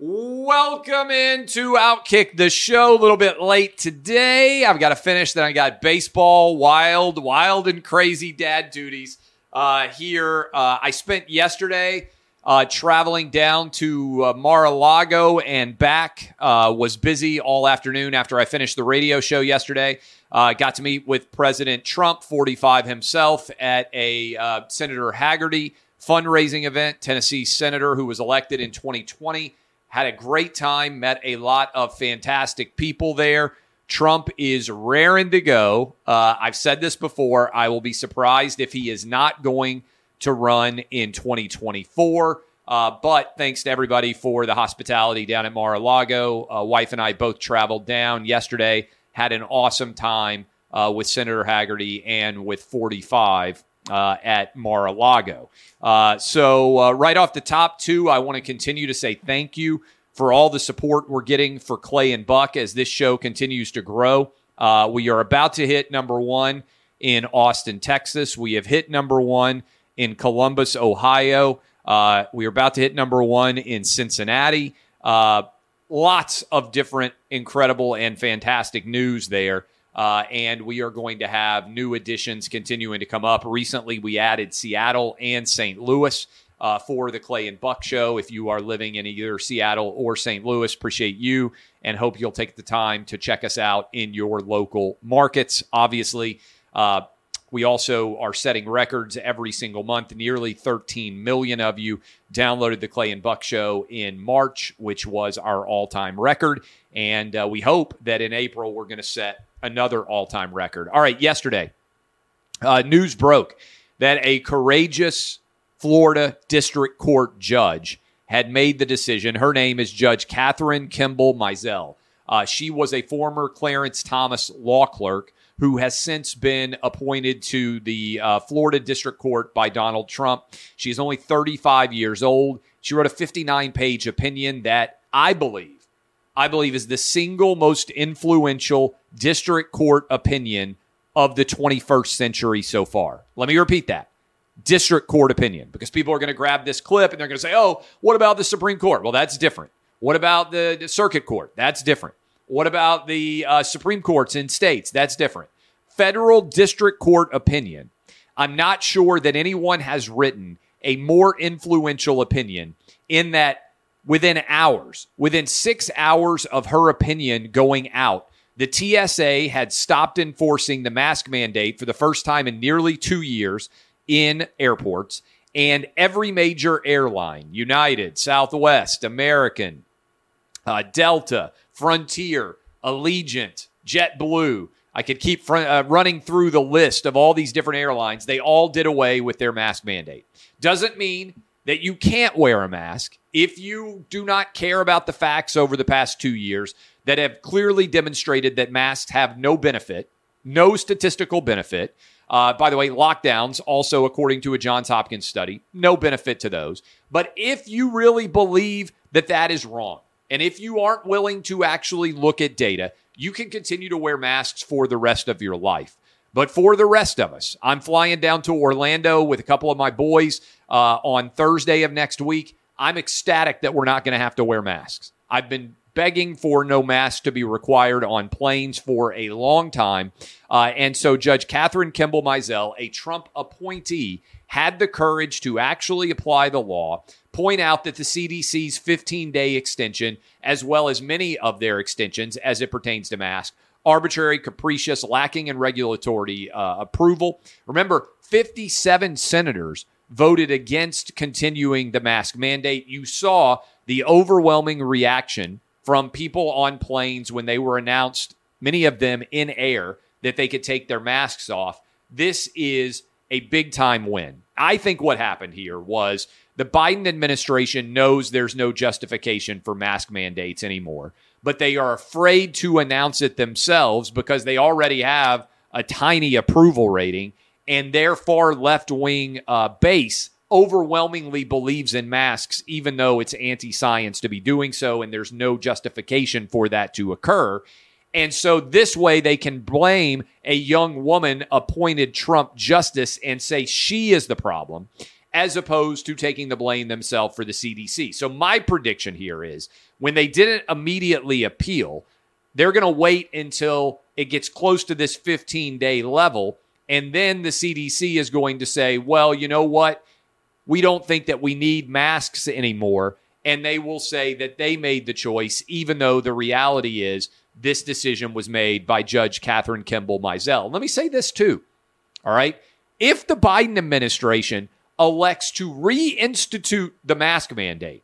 Welcome into Outkick the show. A little bit late today. I've got to finish. Then I got baseball, wild, wild and crazy dad duties uh, here. Uh, I spent yesterday uh, traveling down to uh, Mar-a-Lago and back. Uh, was busy all afternoon after I finished the radio show yesterday. Uh, got to meet with President Trump, 45 himself, at a Senator Hagerty fundraising event. Tennessee senator who was elected in 2020 had a great time. Met a lot of fantastic people there. Trump is raring to go. Uh, I've said this before. I will be surprised if he is not going to run in 2024. Uh, but thanks to everybody for the hospitality down at Mar-a-Lago. Uh, wife and I both traveled down yesterday had an awesome time uh, with Senator Hagerty and with 45 uh, at Mar-a-Lago. Uh, so uh, right off the top, too, I want to continue to say thank you for all the support we're getting for Clay and Buck as this show continues to grow. Uh, we are about to hit number one in Austin, Texas. We have hit number one in Columbus, Ohio. Uh, we are about to hit number one in Cincinnati lots of different incredible and fantastic news there. Uh, and we are going to have new additions continuing to come up. Recently, we added Seattle and St. Louis uh, for the Clay and Buck show. If you are living in either Seattle or St. Louis, appreciate you and hope you'll take the time to check us out in your local markets. Obviously, uh, we also are setting records every single month. Nearly 13 million of you downloaded the Clay and Buck Show in March, which was our all time record. And uh, we hope that in April we're going to set another all time record. All right, yesterday, uh, news broke that a courageous Florida District Court judge had made the decision. Her name is Judge Kathryn Kimball Mizelle. Uh, she was a former Clarence Thomas law clerk who has since been appointed to the uh, Florida District Court by Donald Trump. She is only 35 years old. She wrote a 59 page opinion that I believe, I believe is the single most influential district court opinion of the 21st century so far. Let me repeat that. District court opinion, because people are going to grab this clip and they're going to say, oh, what about the Supreme Court? Well, that's different. What about the, the circuit court? That's different. What about the uh, Supreme Courts in states? That's different. Federal district court opinion. I'm not sure that anyone has written a more influential opinion in that within hours, within six hours of her opinion going out, the TSA had stopped enforcing the mask mandate for the first time in nearly two years in airports. And every major airline, United, Southwest, American, uh, Delta, Frontier, Allegiant, JetBlue. I could keep fr- uh, running through the list of all these different airlines. They all did away with their mask mandate. Doesn't mean that you can't wear a mask if you do not care about the facts over the past two years that have clearly demonstrated that masks have no benefit, no statistical benefit. Uh, by the way, lockdowns, also according to a Johns Hopkins study, no benefit to those. But if you really believe that that is wrong, and if you aren't willing to actually look at data, you can continue to wear masks for the rest of your life. But for the rest of us, I'm flying down to Orlando with a couple of my boys uh, on Thursday of next week. I'm ecstatic that we're not going to have to wear masks. I've been begging for no masks to be required on planes for a long time. Uh, and so Judge Kathryn Kimball Mizelle, a Trump appointee, had the courage to actually apply the law point out that the CDC's 15 day extension, as well as many of their extensions as it pertains to masks, arbitrary, capricious, lacking in regulatory uh, approval. Remember, 57 senators voted against continuing the mask mandate. You saw the overwhelming reaction from people on planes when they were announced, many of them in air, that they could take their masks off. This is a big time win. I think what happened here was the Biden administration knows there's no justification for mask mandates anymore, but they are afraid to announce it themselves because they already have a tiny approval rating, and their far left wing uh, base overwhelmingly believes in masks, even though it's anti science to be doing so, and there's no justification for that to occur. And so this way they can blame a young woman appointed Trump justice and say she is the problem, as opposed to taking the blame themselves for the CDC. So my prediction here is when they didn't immediately appeal, they're going to wait until it gets close to this 15 day level. And then the CDC is going to say, well, you know what? we don't think that we need masks anymore. And they will say that they made the choice, even though the reality is this decision was made by Judge Kathryn Kimball Mizelle. Let me say this too. All right. If the Biden administration elects to reinstitute the mask mandate,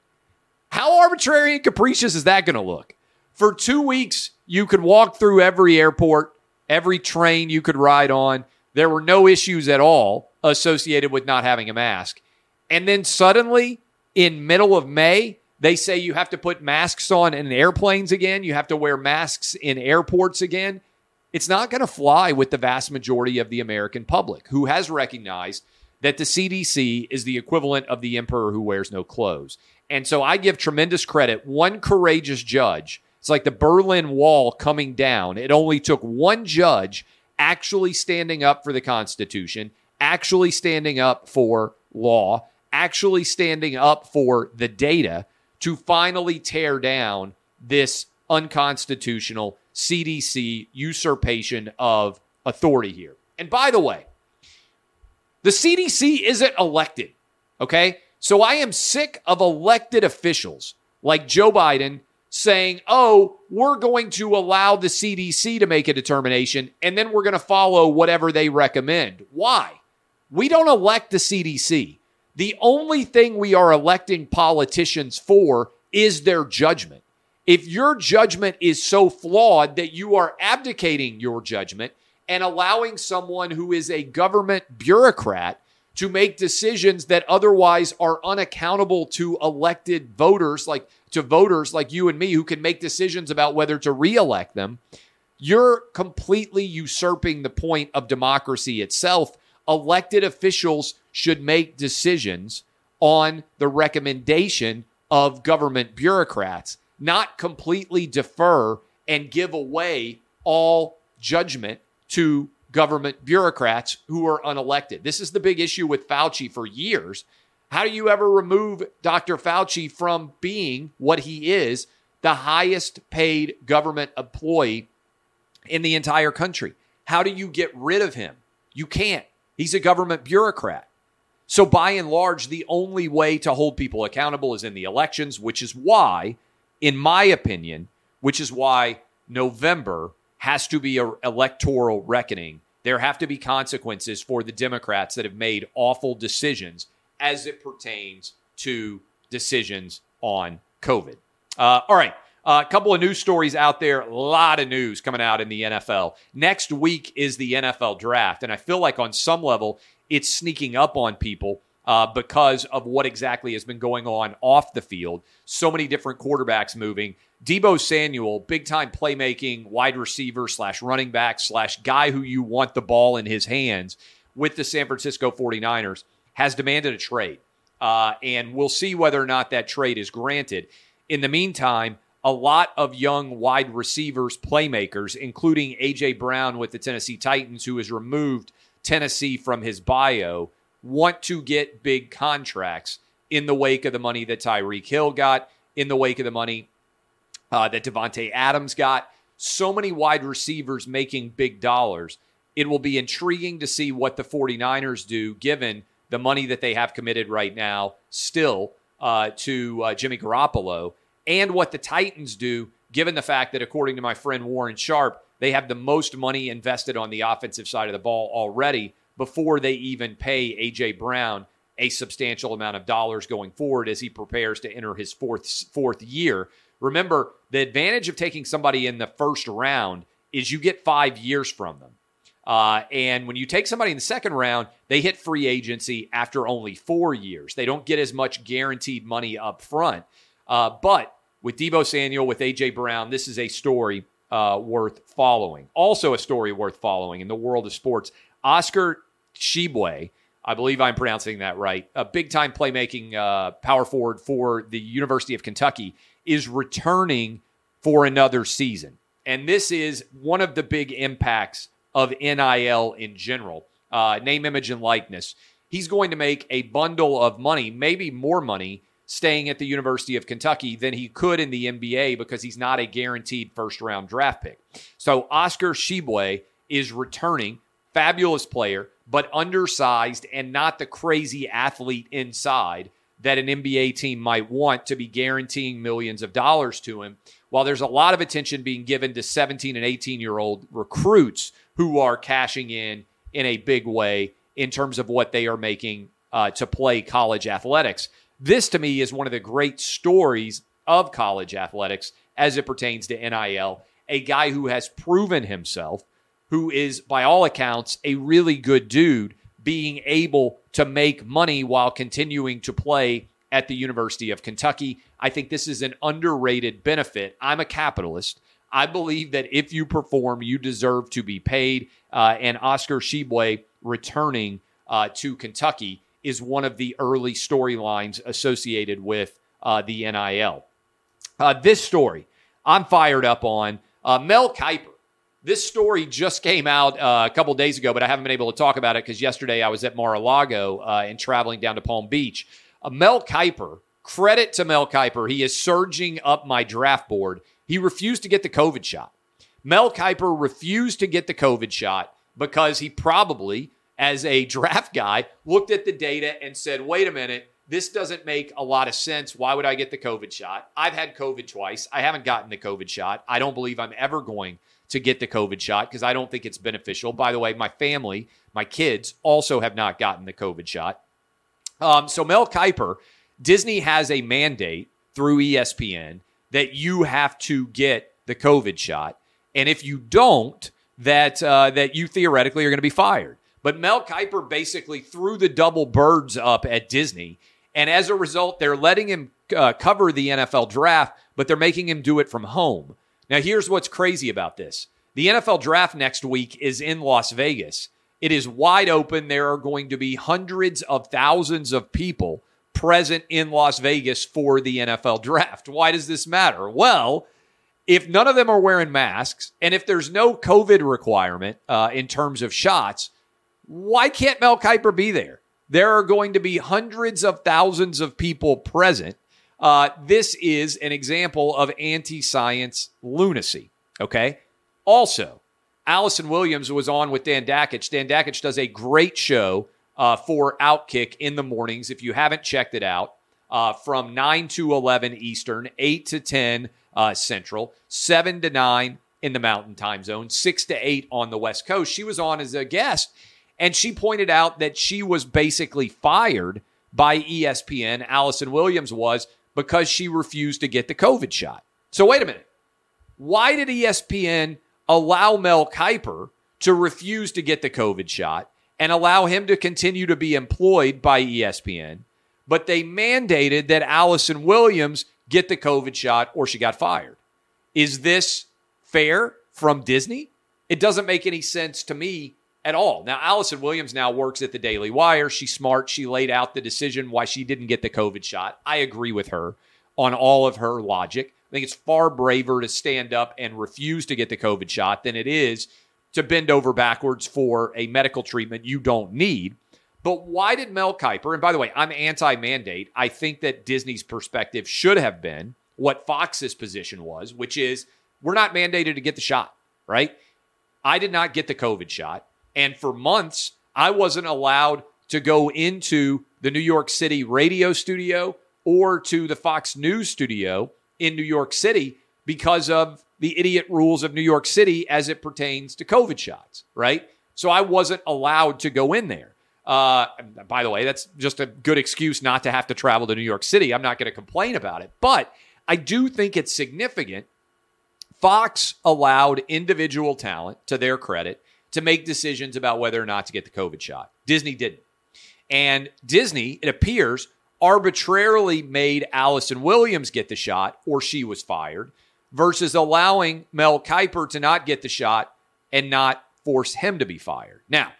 how arbitrary and capricious is that going to look? For two weeks, you could walk through every airport, every train you could ride on. There were no issues at all associated with not having a mask. And then suddenly, in middle of May, they say you have to put masks on in airplanes again. You have to wear masks in airports again. It's not going to fly with the vast majority of the American public who has recognized that the CDC is the equivalent of the emperor who wears no clothes. And so I give tremendous credit. One courageous judge, it's like the Berlin Wall coming down. It only took one judge actually standing up for the Constitution, actually standing up for law, actually standing up for the data to finally tear down this unconstitutional CDC usurpation of authority here. And by the way, the CDC isn't elected, okay? So I am sick of elected officials like Joe Biden saying, oh, we're going to allow the CDC to make a determination and then we're going to follow whatever they recommend. Why? We don't elect the CDC. The only thing we are electing politicians for is their judgment. If your judgment is so flawed that you are abdicating your judgment and allowing someone who is a government bureaucrat to make decisions that otherwise are unaccountable to elected voters like to voters like you and me who can make decisions about whether to reelect them you're completely usurping the point of democracy itself. Elected officials should make decisions on the recommendation of government bureaucrats, not completely defer and give away all judgment to government bureaucrats who are unelected. This is the big issue with Fauci for years. How do you ever remove Dr. Fauci from being what he is, the highest paid government employee in the entire country? How do you get rid of him? You can't. He's a government bureaucrat. So, by and large, the only way to hold people accountable is in the elections, which is why, in my opinion, which is why November has to be an electoral reckoning. There have to be consequences for the Democrats that have made awful decisions as it pertains to decisions on COVID. Uh, all right. A uh, couple of news stories out there. A lot of news coming out in the NFL. Next week is the NFL draft. And I feel like on some level, it's sneaking up on people uh, because of what exactly has been going on off the field. So many different quarterbacks moving. Deebo Samuel, big time playmaking wide receiver slash running back slash guy who you want the ball in his hands with the San Francisco 49ers, has demanded a trade. Uh, and we'll see whether or not that trade is granted. In the meantime, a lot of young wide receivers, playmakers, including A.J. Brown with the Tennessee Titans, who has removed Tennessee from his bio, want to get big contracts in the wake of the money that Tyreek Hill got, in the wake of the money uh, that Davante Adams got. So many wide receivers making big dollars. It will be intriguing to see what the 49ers do given the money that they have committed right now still uh, to uh, Jimmy Garoppolo and what the Titans do, given the fact that, according to my friend Warren Sharp, they have the most money invested on the offensive side of the ball already before they even pay A.J. Brown a substantial amount of dollars going forward as he prepares to enter his fourth fourth year. Remember, the advantage of taking somebody in the first round is you get five years from them. Uh, and when you take somebody in the second round, they hit free agency after only four years. They don't get as much guaranteed money up front. Uh, but with Deebo Samuel, with A.J. Brown, this is a story uh, worth following. Also, a story worth following in the world of sports. Oscar Tshiebwe, I believe I'm pronouncing that right, a big time playmaking uh, power forward for the University of Kentucky, is returning for another season. And this is one of the big impacts of NIL in general uh, name, image, and likeness. He's going to make a bundle of money, maybe more money, staying at the University of Kentucky than he could in the NBA because he's not a guaranteed first round draft pick. So Oscar Tshiebwe is returning, fabulous player, but undersized and not the crazy athlete inside that an NBA team might want to be guaranteeing millions of dollars to him. While there's a lot of attention being given to 17 and 18 year old recruits who are cashing in in a big way in terms of what they are making uh, to play college athletics. This to me is one of the great stories of college athletics as it pertains to NIL. A guy who has proven himself, who is, by all accounts, a really good dude, being able to make money while continuing to play at the University of Kentucky. I think this is an underrated benefit. I'm a capitalist. I believe that if you perform, you deserve to be paid. Uh, and Oscar Tshiebwe returning uh, to Kentucky is one of the early storylines associated with uh, the NIL. Uh, this story I'm fired up on. Uh, Mel Kiper. This story just came out uh, a couple days ago, but I haven't been able to talk about it because yesterday I was at Mar-a-Lago uh, and traveling down to Palm Beach. Uh, Mel Kiper, credit to Mel Kiper, he is surging up my draft board. He refused to get the COVID shot. Mel Kiper refused to get the COVID shot because he probably as a draft guy, looked at the data and said, wait a minute, this doesn't make a lot of sense. Why would I get the COVID shot? I've had COVID twice. I haven't gotten the COVID shot. I don't believe I'm ever going to get the COVID shot because I don't think it's beneficial. By the way, my family, my kids also have not gotten the COVID shot. Um, so, Mel Kiper, Disney has a mandate through ESPN that you have to get the COVID shot. And if you don't, that uh, that you theoretically are going to be fired. But Mel Kiper basically threw the double birds up at Disney. And as a result, they're letting him uh, cover the NFL draft, but they're making him do it from home. Now, here's what's crazy about this the NFL draft next week is in Las Vegas. It is wide open. There are going to be hundreds of thousands of people present in Las Vegas for the NFL draft. Why does this matter? Well, if none of them are wearing masks and if there's no COVID requirement uh, in terms of shots, why can't Mel Kiper be there? There are going to be hundreds of thousands of people present. Uh, this is an example of anti science lunacy. Okay. Also, Allison Williams was on with Dan Dakich. Dan Dakich does a great show uh, for Outkick in the mornings. If you haven't checked it out, uh, from 9 to 11 Eastern, 8 to 10 uh, Central, 7 to 9 in the Mountain Time Zone, 6 to 8 on the West Coast. She was on as a guest and she pointed out that she was basically fired by ESPN, Allison Williams was, because she refused to get the COVID shot. So, wait a minute. Why did ESPN allow Mel Kiper to refuse to get the COVID shot and allow him to continue to be employed by ESPN? But they mandated that Allison Williams get the COVID shot or she got fired. Is this fair from Disney? It doesn't make any sense to me at all. Now, Allison Williams now works at the Daily Wire. She's smart. She laid out the decision why she didn't get the COVID shot. I agree with her on all of her logic. I think it's far braver to stand up and refuse to get the COVID shot than it is to bend over backwards for a medical treatment you don't need. But why did Mel Kiper, and by the way, I'm anti mandate. I think that Disney's perspective should have been what Fox's position was, which is we're not mandated to get the shot, right? I did not get the COVID shot. And for months, I wasn't allowed to go into the New York City radio studio or to the Fox News studio in New York City because of the idiot rules of New York City as it pertains to COVID shots, right? So I wasn't allowed to go in there. Uh, by the way, that's just a good excuse not to have to travel to New York City. I'm not going to complain about it, but I do think it's significant. Fox allowed individual talent, to their credit, to make decisions about whether or not to get the COVID shot. Disney didn't. And Disney, it appears, arbitrarily made Allison Williams get the shot or she was fired versus allowing Mel Kiper to not get the shot and not force him to be fired. Now,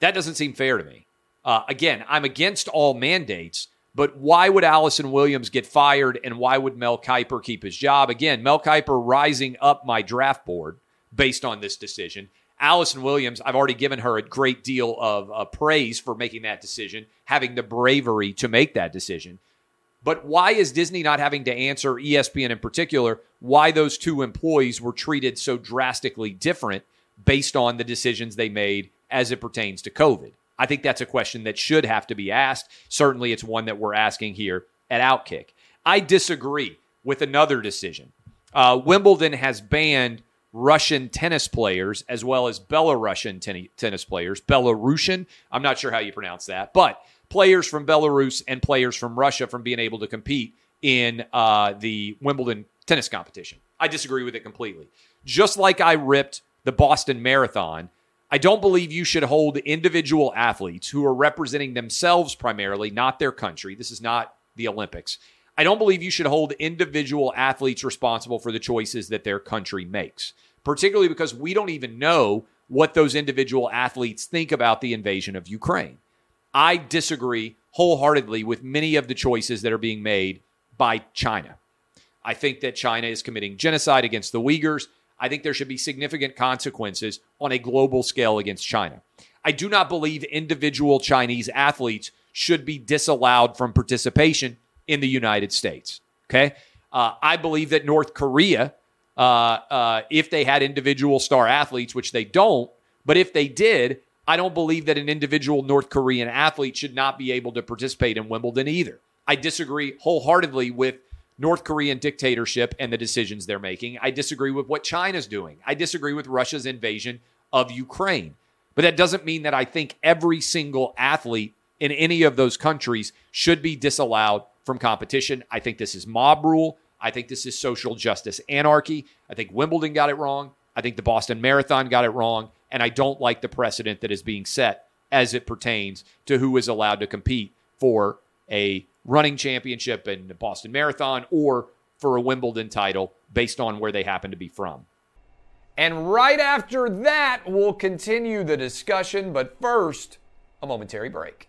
that doesn't seem fair to me. Uh, again, I'm against all mandates, but why would Allison Williams get fired and why would Mel Kiper keep his job? Again, Mel Kiper rising up my draft board based on this decision. Allison Williams, I've already given her a great deal of uh, praise for making that decision, having the bravery to make that decision. But why is Disney not having to answer ESPN in particular why those two employees were treated so drastically different based on the decisions they made as it pertains to COVID? I think that's a question that should have to be asked. Certainly, it's one that we're asking here at Outkick. I disagree with another decision. Uh, Wimbledon has banned Russian tennis players as well as Belarusian ten- tennis players. Belarusian, I'm not sure how you pronounce that, but players from Belarus and players from Russia from being able to compete in uh, the Wimbledon tennis competition. I disagree with it completely. Just like I ripped the Boston Marathon, I don't believe you should hold individual athletes who are representing themselves primarily, not their country. This is not the Olympics. I don't believe you should hold individual athletes responsible for the choices that their country makes, particularly because we don't even know what those individual athletes think about the invasion of Ukraine. I disagree wholeheartedly with many of the choices that are being made by China. I think that China is committing genocide against the Uyghurs. I think there should be significant consequences on a global scale against China. I do not believe individual Chinese athletes should be disallowed from participation in the United States. Okay. Uh, I believe that North Korea, uh, uh, if they had individual star athletes, which they don't, but if they did, I don't believe that an individual North Korean athlete should not be able to participate in Wimbledon either. I disagree wholeheartedly with North Korean dictatorship and the decisions they're making. I disagree with what China's doing. I disagree with Russia's invasion of Ukraine. But that doesn't mean that I think every single athlete in any of those countries should be disallowed from competition. I think this is mob rule. I think this is social justice anarchy. I think Wimbledon got it wrong. I think the Boston Marathon got it wrong. And I don't like the precedent that is being set as it pertains to who is allowed to compete for a running championship in the Boston Marathon or for a Wimbledon title based on where they happen to be from. And right after that, we'll continue the discussion. But first, a momentary break.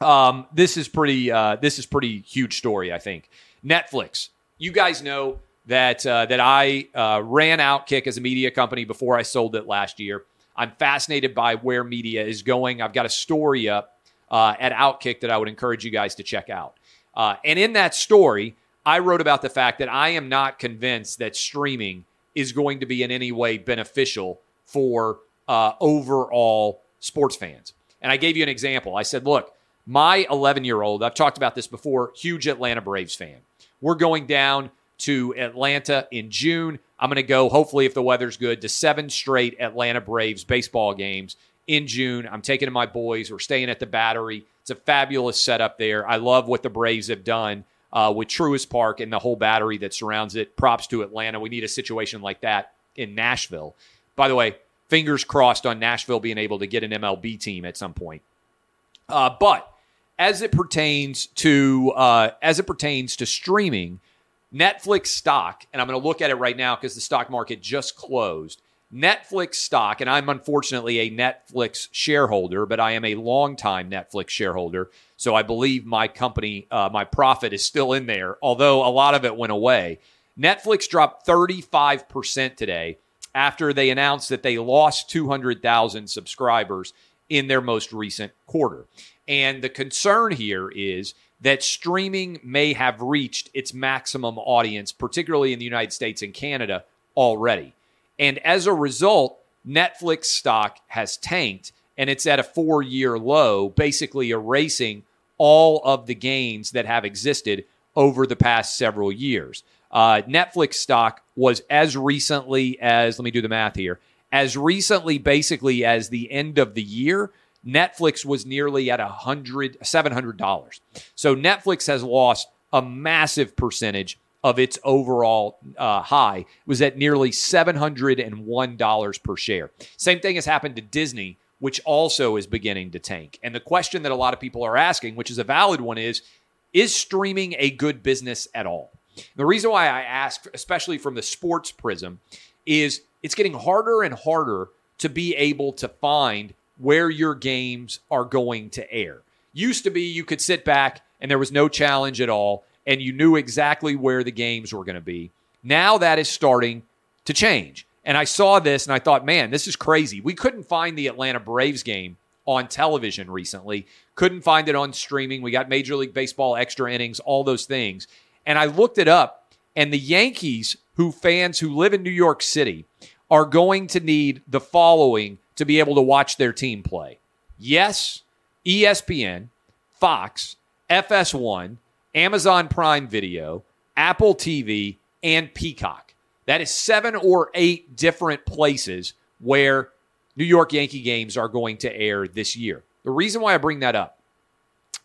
Um, this is pretty. Uh, this is pretty huge story. I think Netflix. You guys know that uh, that I uh, ran Outkick as a media company before I sold it last year. I'm fascinated by where media is going. I've got a story up uh, at Outkick that I would encourage you guys to check out. Uh, and in that story, I wrote about the fact that I am not convinced that streaming is going to be in any way beneficial for uh, overall sports fans. And I gave you an example. I said, look, my 11 year old, I've talked about this before, huge Atlanta Braves fan. We're going down to Atlanta in June. I'm going to go, hopefully, if the weather's good, to seven straight Atlanta Braves baseball games in June. I'm taking my boys. We're staying at the Battery. It's a fabulous setup there. I love what the Braves have done uh, with Truist Park and the whole battery that surrounds it. Props to Atlanta. We need a situation like that in Nashville. By the way, fingers crossed on Nashville being able to get an MLB team at some point. Uh, but as it pertains to uh, as it pertains to streaming, Netflix stock, and I'm going to look at it right now because the stock market just closed. Netflix stock, and I'm unfortunately a Netflix shareholder, but I am a longtime Netflix shareholder. So I believe my company, uh, my profit is still in there, although a lot of it went away. Netflix dropped 35% today after they announced that they lost 200,000 subscribers in their most recent quarter. And the concern here is that streaming may have reached its maximum audience, particularly in the United States and Canada, already. And as a result, Netflix stock has tanked and it's at a four year low, basically erasing all of the gains that have existed over the past several years. Uh, Netflix stock was as recently as, let me do the math here, as recently basically as the end of the year. Netflix was nearly at a hundred, seven hundred dollars. So Netflix has lost a massive percentage of its overall uh, high. It was at nearly seven hundred and one dollars per share. Same thing has happened to Disney, which also is beginning to tank. And the question that a lot of people are asking, which is a valid one, is: Is streaming a good business at all? The reason why I ask, especially from the sports prism, is it's getting harder and harder to be able to find where your games are going to air. Used to be you could sit back and there was no challenge at all, and you knew exactly where the games were going to be. Now that is starting to change. And I saw this and I thought, man, this is crazy. We couldn't find the Atlanta Braves game on television recently, couldn't find it on streaming. We got Major League Baseball extra innings, all those things. And I looked it up, and the Yankees, who fans who live in New York City, are going to need the following to be able to watch their team play. Yes, ESPN, Fox, FS1, Amazon Prime Video, Apple TV, and Peacock. That is seven or eight different places where New York Yankee games are going to air this year. The reason why I bring that up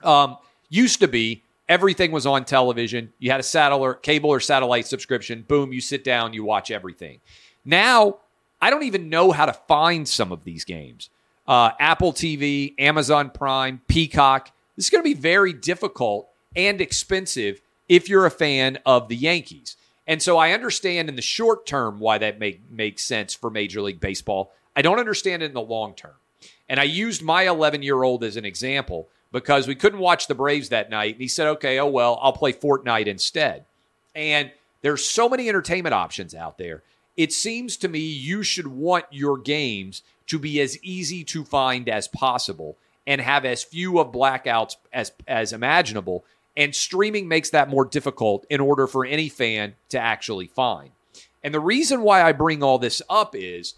um, used to be everything was on television. You had a satellite, cable or satellite subscription. Boom, you sit down, you watch everything. Now I don't even know how to find some of these games. Uh, Apple TV, Amazon Prime, Peacock. This is going to be very difficult and expensive if you're a fan of the Yankees. And so I understand in the short term why that make, makes sense for Major League Baseball. I don't understand it in the long term. And I used my 11 year old as an example because we couldn't watch the Braves that night. And he said, okay, oh, well, I'll play Fortnite instead. And there's so many entertainment options out there it seems to me you should want your games to be as easy to find as possible and have as few of blackouts as as imaginable and streaming makes that more difficult in order for any fan to actually find. And the reason why I bring all this up is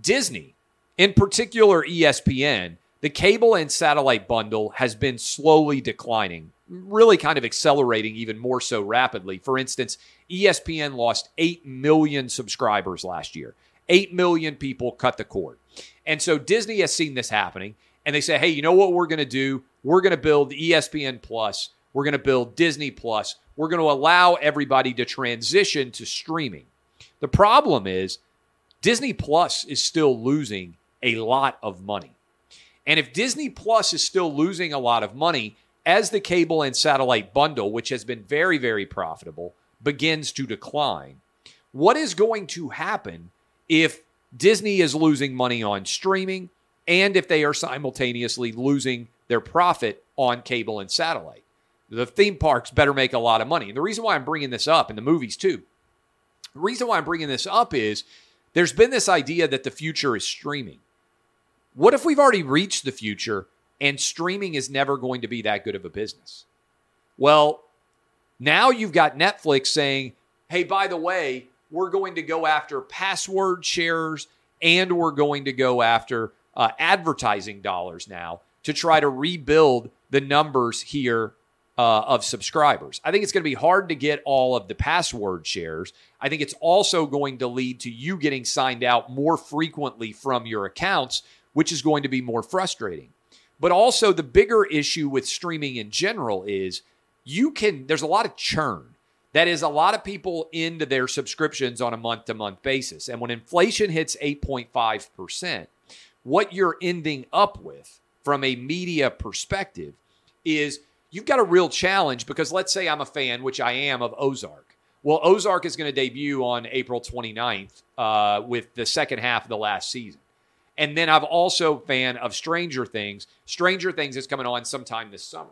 Disney, in particular ESPN, the cable and satellite bundle has been slowly declining, really kind of accelerating even more so rapidly. For instance, ESPN lost 8 million subscribers last year. 8 million people cut the cord. And so Disney has seen this happening and they say, hey, you know what we're going to do? We're going to build ESPN Plus. We're going to build Disney Plus. We're going to allow everybody to transition to streaming. The problem is Disney Plus is still losing a lot of money. And if Disney Plus is still losing a lot of money as the cable and satellite bundle, which has been very, very profitable, begins to decline. What is going to happen if Disney is losing money on streaming and if they are simultaneously losing their profit on cable and satellite? The theme parks better make a lot of money. And the reason why I'm bringing this up, and the movies too, the reason why I'm bringing this up is there's been this idea that the future is streaming. What if we've already reached the future and streaming is never going to be that good of a business? Well, now you've got Netflix saying, hey, by the way, we're going to go after password shares and we're going to go after uh, advertising dollars now to try to rebuild the numbers here uh, of subscribers. I think it's going to be hard to get all of the password shares. I think it's also going to lead to you getting signed out more frequently from your accounts, which is going to be more frustrating. But also, the bigger issue with streaming in general is you can, there's a lot of churn. That is a lot of people into their subscriptions on a month to month basis. And when inflation hits 8.5%, what you're ending up with from a media perspective is you've got a real challenge because let's say I'm a fan, which I am, of Ozark. Well, Ozark is going to debut on April 29th uh, with the second half of the last season. And then I've also fan of Stranger Things. Stranger Things is coming on sometime this summer.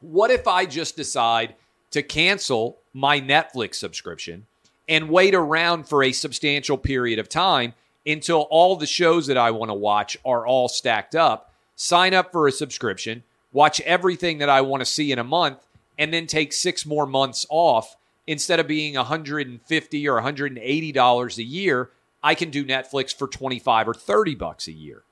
What if I just decide to cancel my Netflix subscription and wait around for a substantial period of time until all the shows that I want to watch are all stacked up, sign up for a subscription, watch everything that I want to see in a month, and then take six more months off instead of being 150 or 180 dollars a year I can do Netflix for 25 or 30 bucks a year.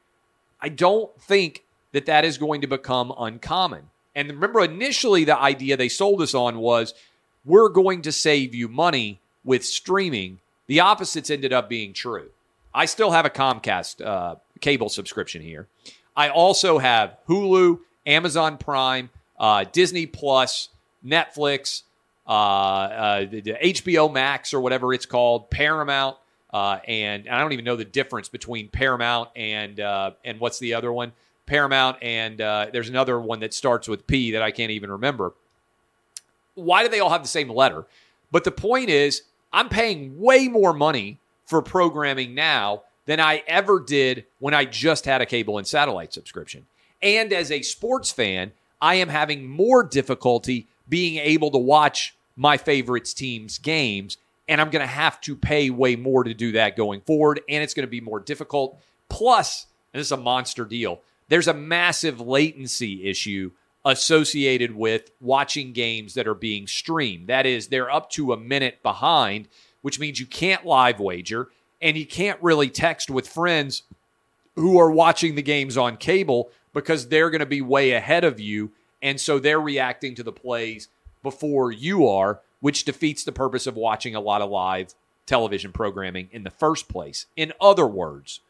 I don't think that that is going to become uncommon. And remember, initially, the idea they sold us on was we're going to save you money with streaming. The opposites ended up being true. I still have a Comcast uh, cable subscription here. I also have Hulu, Amazon Prime, uh, Disney Plus, Netflix, uh, uh HBO Max or whatever it's called, Paramount, uh, and, and, I don't even know the difference between Paramount and uh, and what's the other one? Paramount and there's another one that starts with P that I can't even remember. Why do they all have the same letter? But the point is, I'm paying way more money for programming now than I ever did when I just had a cable and satellite subscription. And as a sports fan, I am having more difficulty being able to watch my favorites team's games. And I'm going to have to pay way more to do that going forward. And it's going to be more difficult. Plus, this is a monster deal, there's a massive latency issue associated with watching games that are being streamed. That is, they're up to a minute behind, which means you can't live wager and you can't really text with friends who are watching the games on cable because they're going to be way ahead of you. And so they're reacting to the plays before you are, which defeats the purpose of watching a lot of live television programming in the first place. In other words,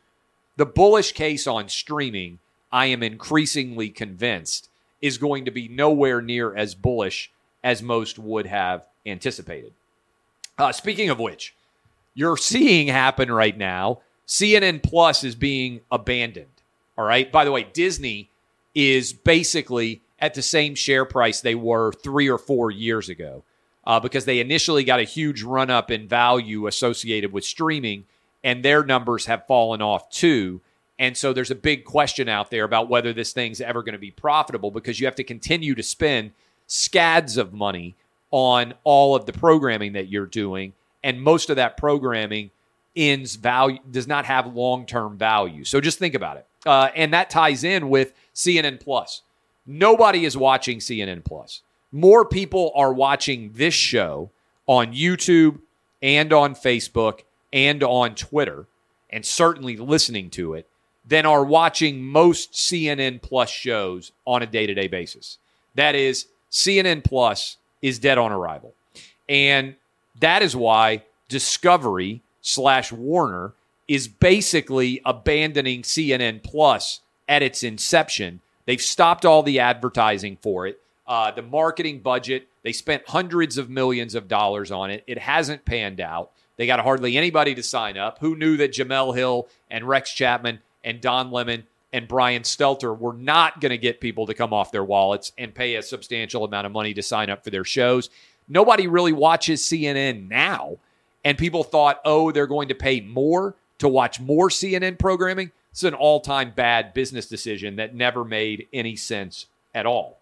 the bullish case on streaming, I am increasingly convinced, is going to be nowhere near as bullish as most would have anticipated. Uh, speaking of which, you're seeing happen right now. CNN Plus is being abandoned. All right. By the way, Disney is basically at the same share price they were three or four years ago uh, because they initially got a huge run up in value associated with streaming, and their numbers have fallen off too. And so there's a big question out there about whether this thing's ever going to be profitable because you have to continue to spend scads of money on all of the programming that you're doing and most of that programming ends value does not have long-term value. So just think about it. Uh, and that ties in with CNN Plus. Nobody is watching CNN Plus. More people are watching this show on YouTube and on Facebook and on Twitter, and certainly listening to it, than are watching most CNN Plus shows on a day to day basis. That is, CNN Plus is dead on arrival. And that is why Discovery slash Warner is basically abandoning CNN Plus at its inception. They've stopped all the advertising for it. Uh, the marketing budget, they spent hundreds of millions of dollars on it. It hasn't panned out. They got hardly anybody to sign up. Who knew that Jemele Hill and Rex Chapman and Don Lemon and Brian Stelter were not going to get people to come off their wallets and pay a substantial amount of money to sign up for their shows? Nobody really watches CNN now. And people thought, oh, they're going to pay more to watch more CNN programming. It's an all time bad business decision that never made any sense at all.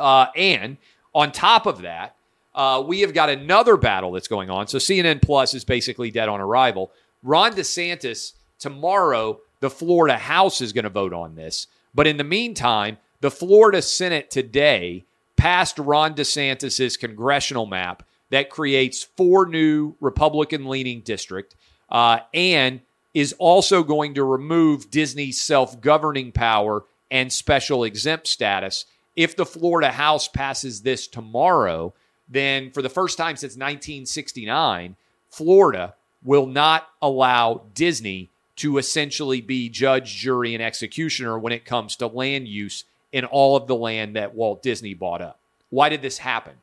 Uh, and on top of that, uh, we have got another battle that's going on. So CNN Plus is basically dead on arrival. Ron DeSantis, tomorrow, the Florida House is going to vote on this. But in the meantime, the Florida Senate today passed Ron DeSantis's congressional map that creates four new Republican leaning district uh, and is also going to remove Disney's self governing power and special exempt status. If the Florida House passes this tomorrow, then for the first time since 1969, Florida will not allow Disney to essentially be judge, jury, and executioner when it comes to land use in all of the land that Walt Disney bought up. Why did this happen?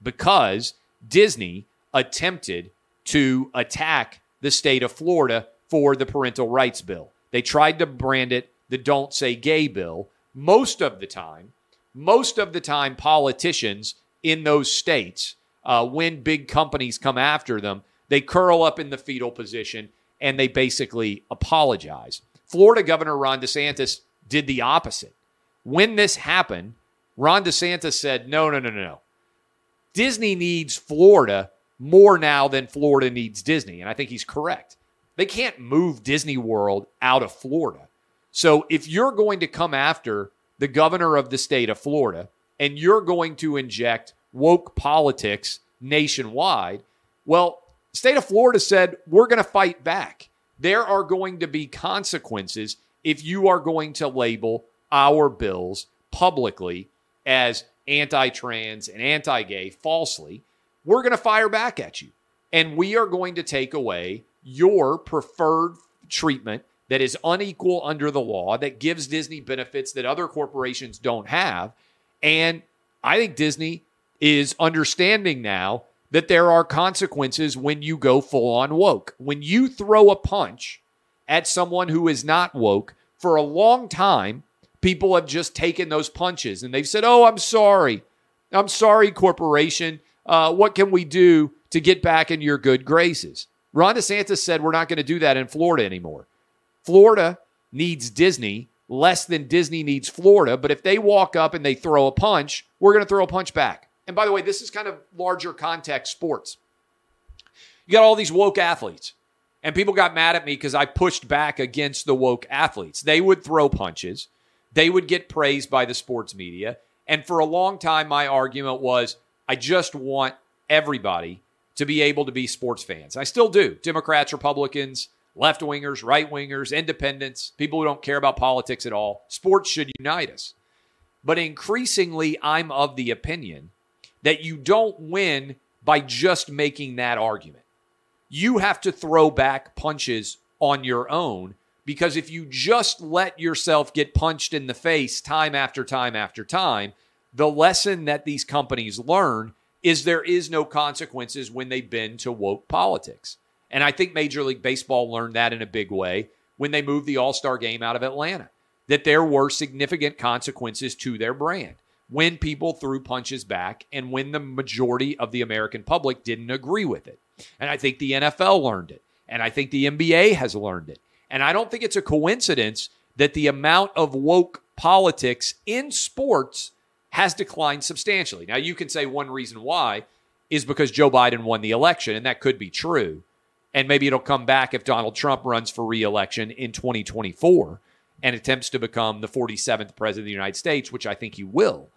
Because Disney attempted to attack the state of Florida for the parental rights bill. They tried to brand it the Don't Say Gay bill. Most of the time, most of the time, politicians in those states, uh, when big companies come after them, they curl up in the fetal position and they basically apologize. Florida Governor Ron DeSantis did the opposite. When this happened, Ron DeSantis said, no, no, no, no, no. Disney needs Florida more now than Florida needs Disney. And I think he's correct. They can't move Disney World out of Florida. So if you're going to come after the governor of the state of Florida and you're going to inject woke politics nationwide, well, state of Florida said, we're going to fight back. there are going to be consequences if you are going to label our bills publicly as anti trans and anti gay falsely. We're going to fire back at you. And we are going to take away your preferred treatment that is unequal under the law, that gives Disney benefits that other corporations don't have. And I think Disney is understanding now that there are consequences when you go full on woke. When you throw a punch at someone who is not woke, for a long time, people have just taken those punches and they've said, Oh, I'm sorry. I'm sorry, corporation. Uh, what can we do to get back in your good graces? Ron DeSantis said we're not going to do that in Florida anymore. Florida needs Disney less than Disney needs Florida. But if they walk up and they throw a punch, we're going to throw a punch back. And by the way, this is kind of larger context sports. You got all these woke athletes, and people got mad at me because I pushed back against the woke athletes. They would throw punches, they would get praised by the sports media. And for a long time, my argument was I just want everybody to be able to be sports fans. I still do. Democrats, Republicans, left wingers, right wingers, independents, people who don't care about politics at all. Sports should unite us. But increasingly, I'm of the opinion that you don't win by just making that argument. You have to throw back punches on your own because if you just let yourself get punched in the face time after time after time, the lesson that these companies learn is there is no consequences when they bend to woke politics. And I think Major League Baseball learned that in a big way when they moved the All Star game out of Atlanta, that there were significant consequences to their brand when people threw punches back and when the majority of the American public didn't agree with it. And I think the NFL learned it. And I think the NBA has learned it. And I don't think it's a coincidence that the amount of woke politics in sports has declined substantially. Now, you can say one reason why is because Joe Biden won the election, and that could be true and maybe it'll come back if Donald Trump runs for reelection in 2024 and attempts to become the 47th president of the United States, which I think he will.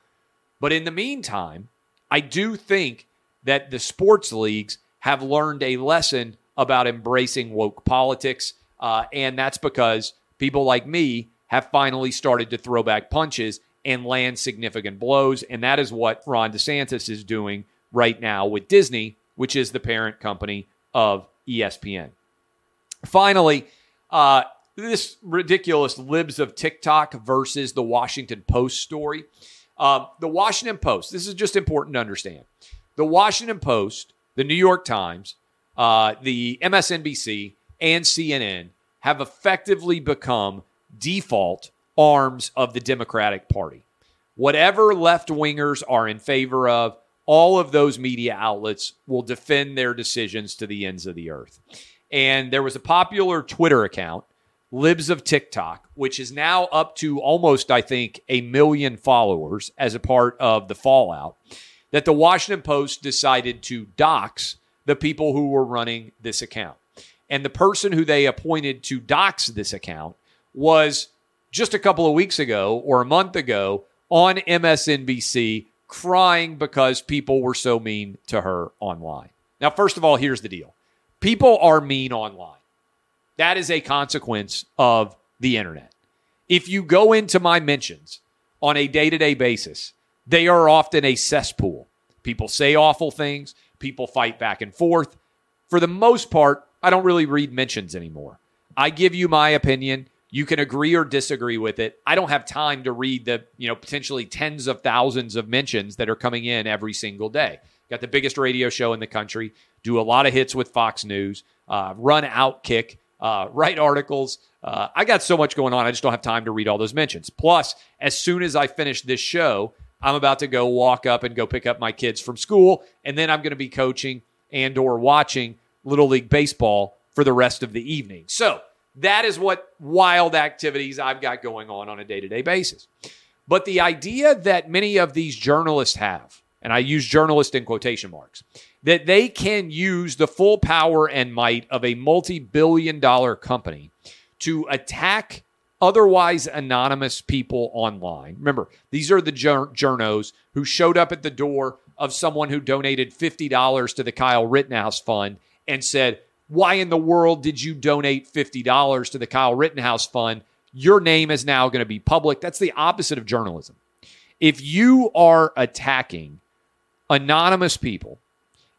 But in the meantime, I do think that the sports leagues have learned a lesson about embracing woke politics. Uh, and that's because people like me have finally started to throw back punches and land significant blows. And that is what Ron DeSantis is doing right now with Disney, which is the parent company of ESPN. Finally, uh, this ridiculous libs of TikTok versus the Washington Post story. Um, the Washington Post, this is just important to understand. The Washington Post, the New York Times, uh, the MSNBC, and CNN have effectively become default arms of the Democratic Party. Whatever left wingers are in favor of, all of those media outlets will defend their decisions to the ends of the earth. And there was a popular Twitter account, Libs of TikTok, which is now up to almost, I think, a million followers as a part of the fallout, that the Washington Post decided to dox the people who were running this account. And the person who they appointed to dox this account was just a couple of weeks ago or a month ago on MSNBC crying because people were so mean to her online. Now, first of all, here's the deal people are mean online. That is a consequence of the internet. If you go into my mentions on a day to day basis, they are often a cesspool. People say awful things, people fight back and forth. For the most part, I don't really read mentions anymore. I give you my opinion. You can agree or disagree with it. I don't have time to read the, you know, potentially tens of thousands of mentions that are coming in every single day. Got the biggest radio show in the country, do a lot of hits with Fox News, uh, run Outkick, uh, write articles. Uh, I got so much going on, I just don't have time to read all those mentions. Plus, as soon as I finish this show, I'm about to go walk up and go pick up my kids from school, and then I'm going to be coaching and or watching Little League Baseball for the rest of the evening. So that is what wild activities I've got going on on a day to day basis. But the idea that many of these journalists have, and I use journalist in quotation marks, that they can use the full power and might of a multi billion dollar company to attack otherwise anonymous people online. Remember, these are the journos who showed up at the door of someone who donated $50 to the Kyle Rittenhouse Fund and said, why in the world did you donate $50 to the Kyle Rittenhouse Fund? Your name is now going to be public. That's the opposite of journalism. If you are attacking anonymous people,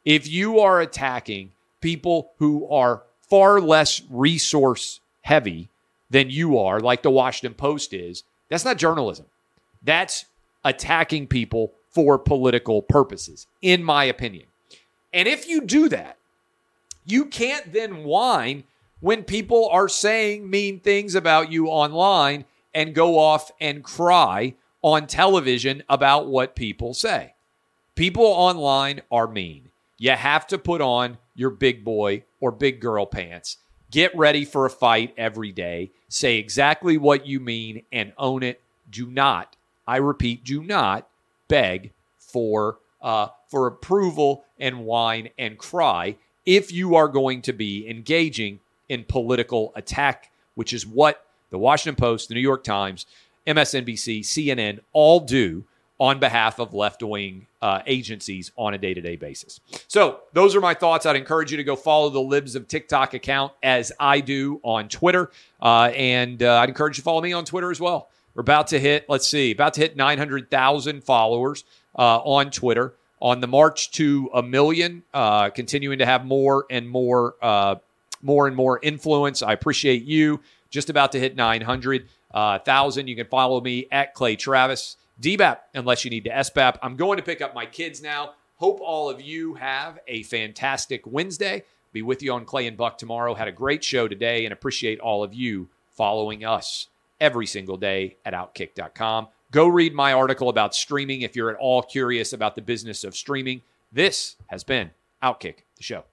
if you are attacking people who are far less resource heavy than you are, like the Washington Post is, that's not journalism. That's attacking people for political purposes, in my opinion. And if you do that, you can't then whine when people are saying mean things about you online and go off and cry on television about what people say. People online are mean. You have to put on your big boy or big girl pants. Get ready for a fight every day. Say exactly what you mean and own it. Do not, I repeat, do not beg for uh, for approval and whine and cry if you are going to be engaging in political attack, which is what the Washington Post, the New York Times, MSNBC, CNN all do on behalf of left wing uh, agencies on a day to day basis. So, those are my thoughts. I'd encourage you to go follow the Libs of TikTok account as I do on Twitter. Uh, and uh, I'd encourage you to follow me on Twitter as well. We're about to hit, let's see, about to hit 900,000 followers uh, on Twitter on the march to a million, uh, continuing to have more and more, uh, more and more influence. I appreciate you. Just about to hit 900 thousand. You can follow me at Clay Travis. DBAP, unless you need to SBAP. I'm going to pick up my kids now. Hope all of you have a fantastic Wednesday. Be with you on Clay and Buck tomorrow. Had a great show today and appreciate all of you following us every single day at Outkick.com. Go read my article about streaming if you're at all curious about the business of streaming. This has been Outkick, the show.